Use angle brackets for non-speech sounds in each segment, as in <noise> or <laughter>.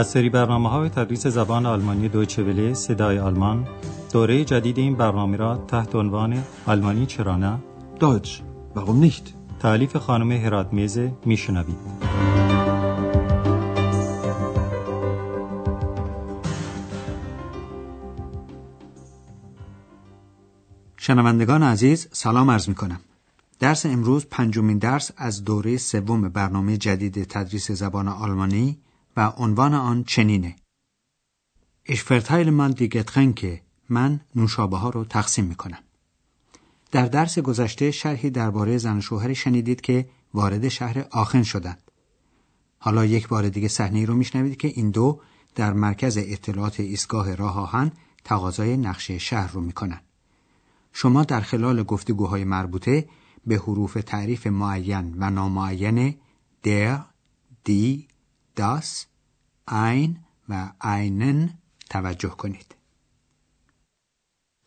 از سری برنامه های تدریس زبان آلمانی دویچه وله صدای آلمان دوره جدید این برنامه را تحت عنوان آلمانی چرا نه Deutsch, warum nicht? تعلیف خانم هرات میزه میشنوید شنوندگان عزیز سلام عرض می کنم. درس امروز پنجمین درس از دوره سوم برنامه جدید تدریس زبان آلمانی و عنوان آن چنینه. Ich verteile mal die Getränke. من نوشابه ها رو تقسیم می کنم. در درس گذشته شرحی درباره زن و شوهری شنیدید که وارد شهر آخن شدند. حالا یک بار دیگه صحنه رو میشنوید که این دو در مرکز اطلاعات ایستگاه راه آهن تقاضای نقشه شهر رو می‌کنن. شما در خلال گفتگوهای مربوطه به حروف تعریف معین و نامعین در، دی، داس، ein و einen توجه کنید.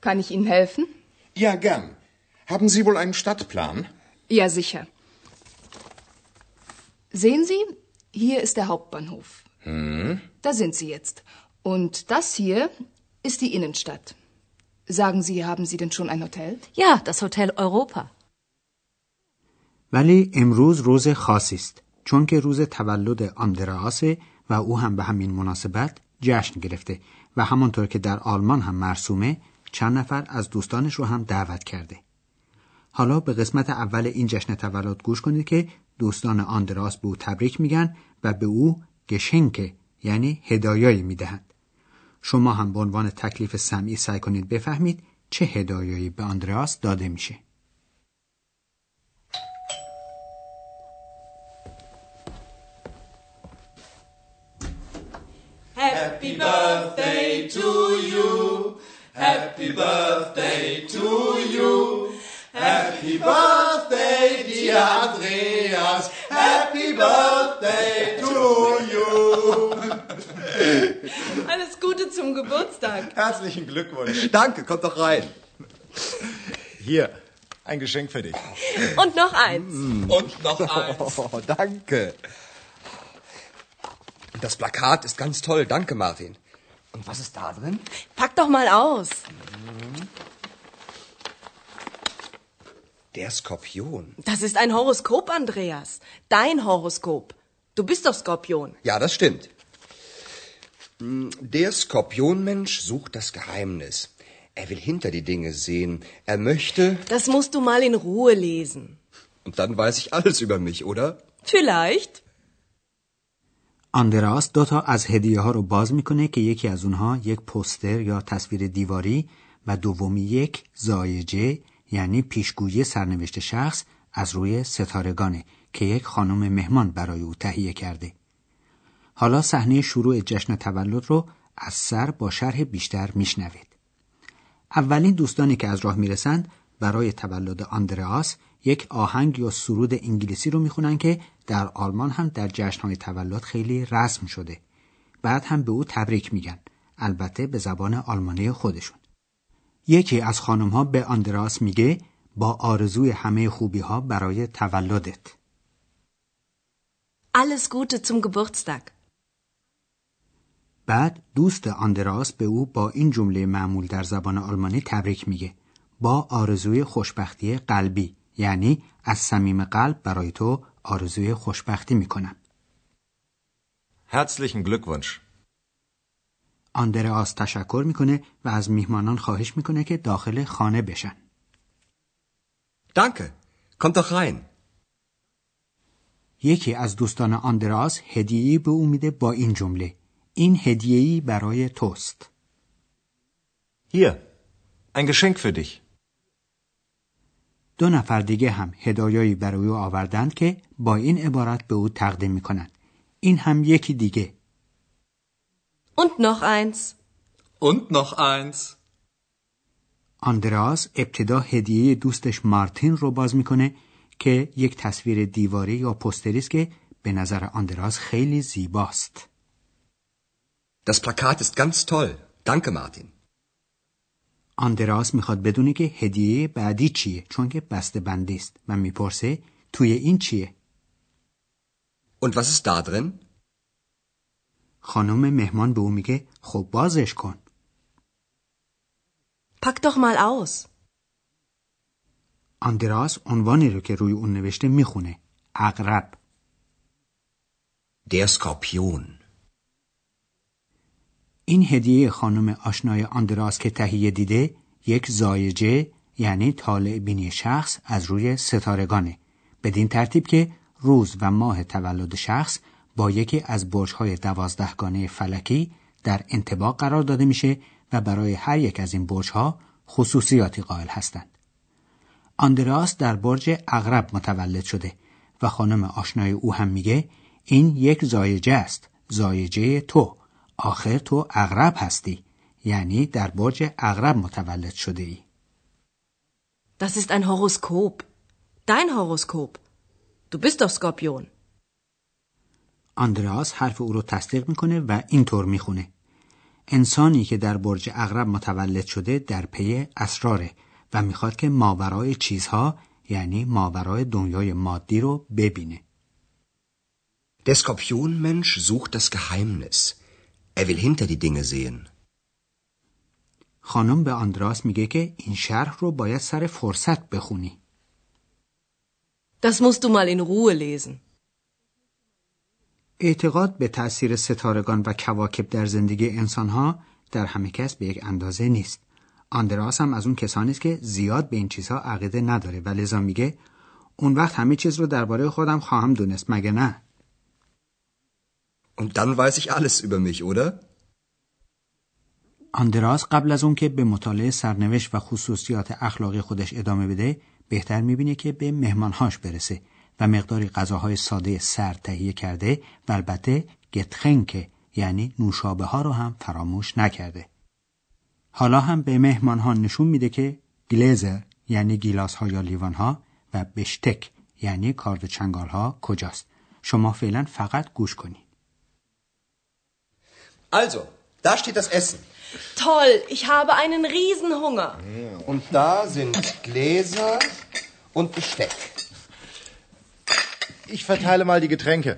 Kann ich Ihnen helfen? Ja, gern. Haben Sie wohl einen Stadtplan? Ja, sicher. Sehen Sie, hier ist der Hauptbahnhof. Da sind Sie jetzt. Und das hier ist die Innenstadt. Sagen Sie, haben Sie denn schon ein Hotel? Ja, das Hotel Europa. ولی امروز روز خاصی است چون که روز تولد آندراسه و او هم به همین مناسبت جشن گرفته و همانطور که در آلمان هم مرسومه چند نفر از دوستانش رو هم دعوت کرده. حالا به قسمت اول این جشن تولد گوش کنید که دوستان آندراس به او تبریک میگن و به او گشنکه یعنی هدایایی می‌دهند. شما هم به عنوان تکلیف سمعی سعی کنید بفهمید چه هدایایی به آندراس داده میشه. Happy birthday to you. Happy birthday to you. Happy birthday, dear Andreas. Happy birthday to you. <laughs> Alles Gute zum Geburtstag. Herzlichen Glückwunsch. Danke, kommt doch rein. Hier, ein Geschenk für dich. Und noch eins. Und noch eins. <laughs> Oh, danke. Das Plakat ist ganz toll. Danke, Martin. Und was ist da drin? Pack doch mal aus. Der Skorpion. Das ist ein Horoskop, Andreas. Dein Horoskop. Du bist doch Skorpion. Ja, das stimmt. Hm, Der Skorpionmensch sucht das Geheimnis. Er will hinter die Dinge sehen. Er möchte. Das musst du mal in Ruhe lesen. Und dann weiß ich alles über mich, oder? Vielleicht. آندراس دو تا از هدیه ها رو باز می‌کنه که یکی از اونها یک پوستر یا تصویر دیواری و دومی یک زایجه یعنی پیشگویی سرنوشت شخص از روی ستارگانه که یک خانم مهمان برای او تهیه کرده. حالا صحنه شروع جشن تولد رو از سر با شرح بیشتر میشنوید. اولین دوستانی که از راه می‌رسند برای تولد آندراس یک آهنگ یا سرود انگلیسی رو می‌خونن که در آلمان هم در جشنهای تولد خیلی رسم شده. بعد هم به او تبریک میگن. البته به زبان آلمانی خودشون. یکی از خانم ها به آندراس میگه با آرزوی همه خوبی ها برای تولدت. Alles Gute zum Geburtstag. بعد دوست آندراس به او با این جمله معمول در زبان آلمانی تبریک میگه. با آرزوی خوشبختی قلبی یعنی از صمیم قلب برای تو آرزوی خوشبختی می‌کنم. Herzlichen Glückwunsch. آندراس تشکر می‌کنه و از میهمانان خواهش می‌کنه که داخل خانه بشن. Danke. Kommt doch rein. یکی از دوستان آندراس هدیه‌ای به او میده با این جمله این هدیه‌ای برای توست. Hier, ein Geschenk für dich. دو نفر دیگه هم هدایایی برای او آوردند که با این عبارت به او تقدیم می‌کنند. این هم یکی دیگه. Und noch eins. Und noch eins. آندراس ابتدا هدیه دوستش مارتین رو باز می‌کنه که یک تصویر دیواری یا پستری است که به نظر آندراس خیلی زیباست. Das Plakat ist ganz toll. Danke, Martin. آندراس می‌خواد بدونه که هدیه بعدی چیه چون که بسته بندی است و می‌پرسه توی این چیه Und was ist da drin? خانم مهمان به او میگه خب بازش کن Pack doch mal aus. آندراس عنوانی رو که روی اون نوشته می‌خونه اقرب Der Skorpion. این هدیه خانم آشنای آندراس که تهیه دیده یک زایجه یعنی طالع بینی شخص از روی ستارگانه بدین ترتیب که روز و ماه تولد شخص با یکی از برج‌های دوازدهگانه فلکی در انطباق قرار داده میشه و برای هر یک از این برج‌ها خصوصیاتی قائل هستند. آندراس در برج اغرب متولد شده و خانم آشنای او هم میگه این یک زایجه است زایجه تو آخر تو اغرب هستی یعنی در برج اغرب متولد شده ای Das ist ein Horoskop. Dein Horoskop. Du bist doch Skorpion. آندراس حرف او رو تصدیق می‌کنه و اینطور می‌خونه انسانی که در برج اغرب متولد شده در پی اسراره و می‌خواد که ماورای چیزها یعنی ماورای دنیای مادی رو ببینه Der Skorpionmensch sucht das Geheimnis. Er will hinter die Dinge sehen. خانم به آندراس میگه که این شرح رو باید سر فرصت بخونی Das musst du mal in Ruhe lesen. اعتقاد به تأثیر ستارگان و کواکب در زندگی انسانها در همه کس به یک اندازه نیست. آندراس هم از اون کسانی است که زیاد به این چیزها عقیده نداره و لذا میگه اون وقت همه چیز رو درباره خودم خواهم دونست مگه نه؟ Und dann weiß ich alles über mich, oder? آندراس قبل از اون که به مطالعه سرنوشت و خصوصیات اخلاقی خودش ادامه بده بهتر می‌بینه که به مهمانهاش برسه و مقداری غذاهای ساده سرد تهیه کرده و البته گتخنکه یعنی نوشابه ها رو هم فراموش نکرده. حالا هم به مهمانها نشون میده که گلیزر یعنی گیلاس ها یا لیوان ها و بشتک یعنی کارد چنگال ها کجاست. شما فعلا فقط گوش کنید. Also, da steht das Essen. Toll, ich habe einen Riesenhunger. Und da sind Gläser und Besteck. Ich verteile mal die Getränke.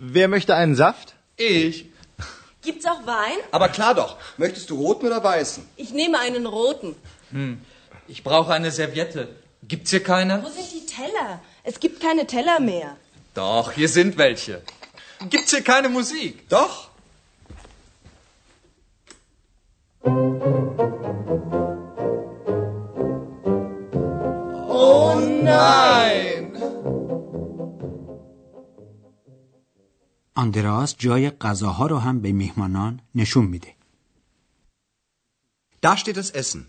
Wer möchte einen Saft? Ich. Gibt's auch Wein? Aber klar doch. Möchtest du roten oder weißen? Ich nehme einen roten. Ich brauche eine Serviette. Gibt's hier keine? Wo sind die Teller? Es gibt keine Teller mehr. Doch, hier sind welche. Gibt's hier keine Musik? Doch. Oh nein! آندراس جای غذاها رو هم به میهمانان نشون میده. Da steht das Essen.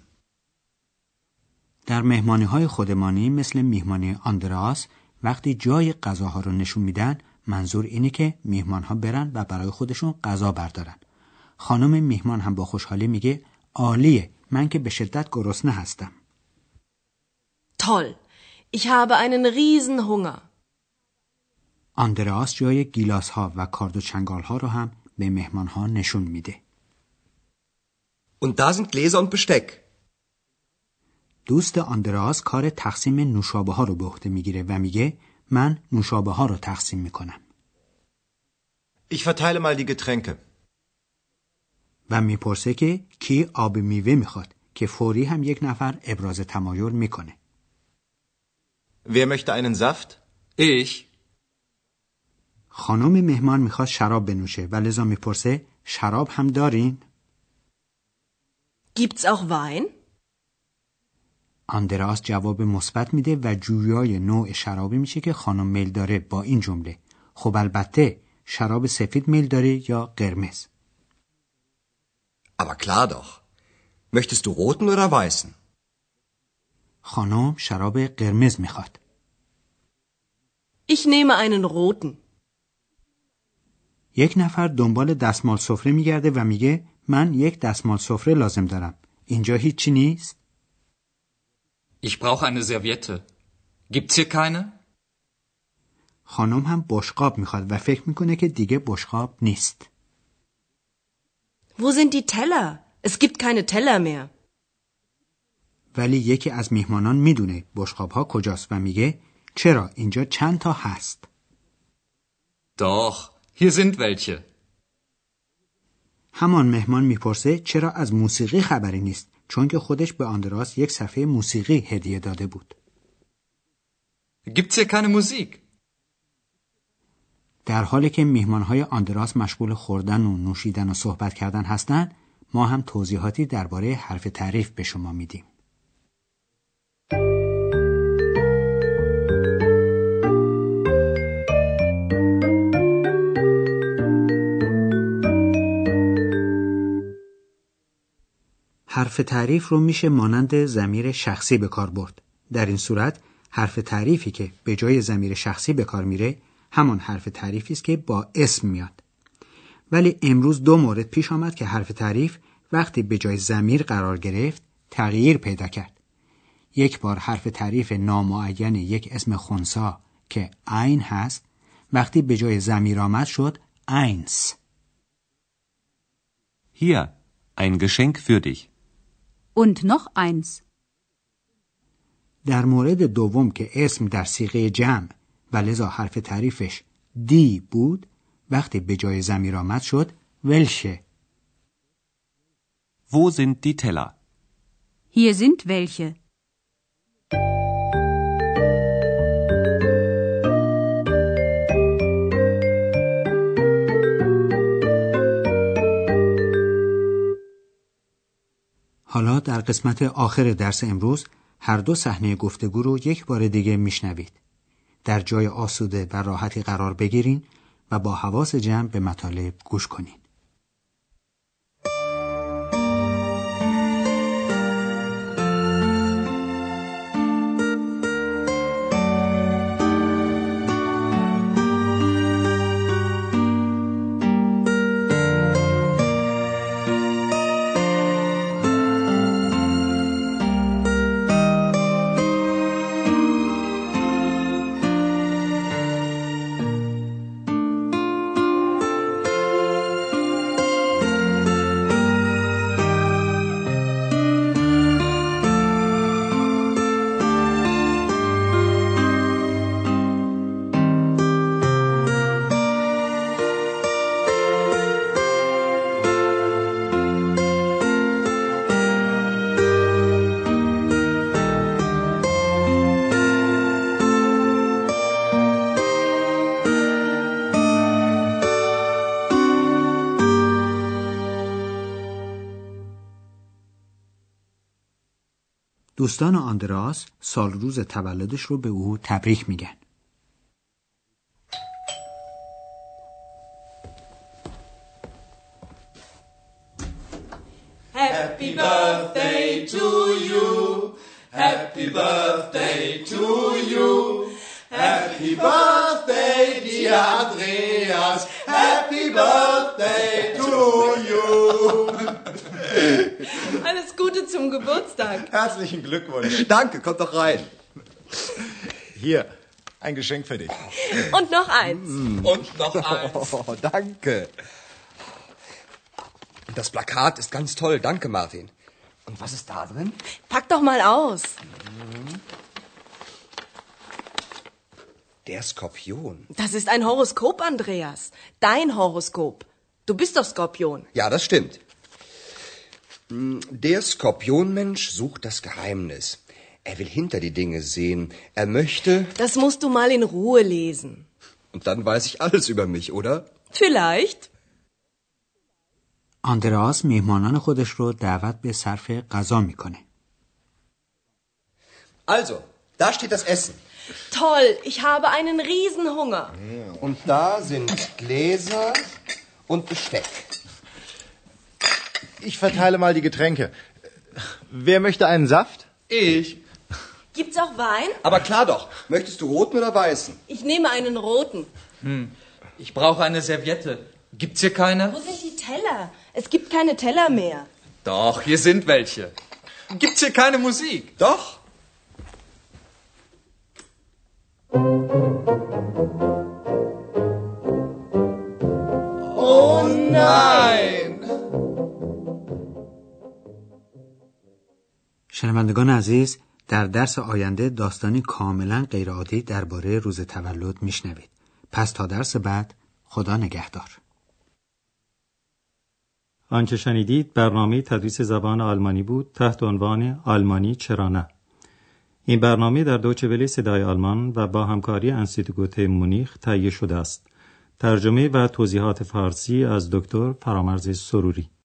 در مهمانی های خودمانی مثل میهمانی آندراس وقتی جای غذاها رو نشون میدن منظور اینه که میهمان ها برن و برای خودشون غذا بردارن. خانم میهمان هم با خوشحالی میگه عالیه من که به شدت گرسنه هستم. Toll. Ich habe einen Riesenhunger. آندراس جای گیلاس ها و کارد و چنگال ها رو هم به مهمان ها نشون میده. Und da sind Gläser und Besteck. دوست آندراس کار تقسیم نوشابه ها رو به عهده می‌گیره و میگه من نوشابه ها رو تقسیم می‌کنم Ich verteile mal die Getränke. و می‌پرسه که کی آب میوه می‌خواد که فوری هم یک نفر ابراز تمایل می‌کنه. Wer möchte einen Saft? Ich. خانم مهمان می‌خواد شراب بنوشه و لذا می‌پرسه شراب هم دارین؟ Gibt's auch Wein? آندراس جواب مثبت میده و جویای نوع شرابی میشه که خانم میل داره با این جمله خب البته شراب سفید میل داره یا قرمز Aber klar doch. Möchtest du roten oder weißen? خانم شراب قرمز می‌خواد Ich nehme einen roten. یک نفر دنبال دستمال سفره میگرده و میگه من یک دستمال سفره لازم دارم اینجا هیچی نیست Ich brauche eine Serviette. Gibt's hier keine? خانم هم بشقاب می‌خواد و فکر می‌کنه که دیگه بشقاب نیست Wo sind die Teller? Es gibt keine Teller mehr. ولی یکی از میهمانان می‌دونه بشقاب ها کجاست و میگه چرا اینجا چند تا هست Doch, hier sind welche. همان مهمان می‌پرسه چرا از موسیقی خبری نیست چون که خودش به آندراس یک صفحه موسیقی هدیه داده بود. Gibt's hier keine Musik? در حالی که میهمانهای آندراس مشغول خوردن و نوشیدن و صحبت کردن هستند، ما هم توضیحاتی درباره حرف تعریف به شما میدیم. حرف تعریف رو میشه مانند زمیر شخصی به کار برد. در این صورت حرف تعریفی که به جای زمیر شخصی به کار میره همان حرف تعریفی است که با اسم میاد. ولی امروز دو مورد پیش آمد که حرف تعریف وقتی به جای زمیر قرار گرفت تغییر پیدا کرد. یک بار حرف تعریف نامعین یک اسم خونسا که عین هست وقتی به جای زمیر آمد شد اینس. Hier, ein Geschenk für dich. Und noch eins. در مورد دوم که اسم در سیغه جمع و لذا حرف تعریفش دی بود وقتی به جای زمیر آمد شد ولشه Wo sind die Teller? Hier sind welche. حالا در قسمت آخر درس امروز هر دو صحنه گفتگو رو یک بار دیگه میشنوید. در جای آسوده و راحتی قرار بگیرین و با حواس جمع به مطالب گوش کنین. دوستان آندراس سال روز تولدش رو به او تبریک میگن. Happy birthday to you. Happy birthday to you. Happy birthday, dear Andreas. Happy birthday to you. Alles Gute zum Geburtstag. Herzlichen Glückwunsch. Danke, kommt doch rein. Hier, ein Geschenk für dich. Und noch eins. Und noch eins. <laughs> Oh, danke. Das Plakat ist ganz toll. Danke, Martin. Und was ist da drin? Pack doch mal aus. Der Skorpion. Das ist ein Horoskop, Andreas. Dein Horoskop. Du bist doch Skorpion. Ja, das stimmt. Hm, Der Skorpionmensch sucht das Geheimnis. Er will hinter die Dinge sehen. Er möchte. Das musst du mal in Ruhe lesen. Und dann weiß ich alles über mich, oder? Vielleicht. آندراس میهمانان خودش رو دعوت به صرف غذا میکنه. Also, da steht das Essen. Toll, ich habe einen Riesenhunger. Und da sind Gläser und Besteck. Ich verteile mal die Getränke. Wer möchte einen Saft? Ich. Gibt's auch Wein? Aber klar doch. Möchtest du roten oder weißen? Ich nehme einen roten. Ich brauche eine Serviette. Gibt's hier keine? Wo sind die Teller? Es gibt keine Teller mehr. Doch, hier sind welche. Gibt's hier keine Musik? Doch. Oh nein! شنوندگان عزیز در درس آینده داستانی کاملا غیرعادی درباره روز تولد میشنوید. پس تا درس بعد خدا نگهدار. آنچه شنیدید برنامه تدریس زبان آلمانی بود تحت عنوان آلمانی چرا نه این برنامه در دوچه صدای آلمان و با همکاری انسیتگوت مونیخ تهیه شده است ترجمه و توضیحات فارسی از دکتر فرامرز سروری